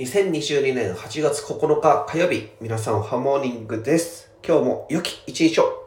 2022年8月9日火曜日、皆さんハモーニングです。今日も良き一日を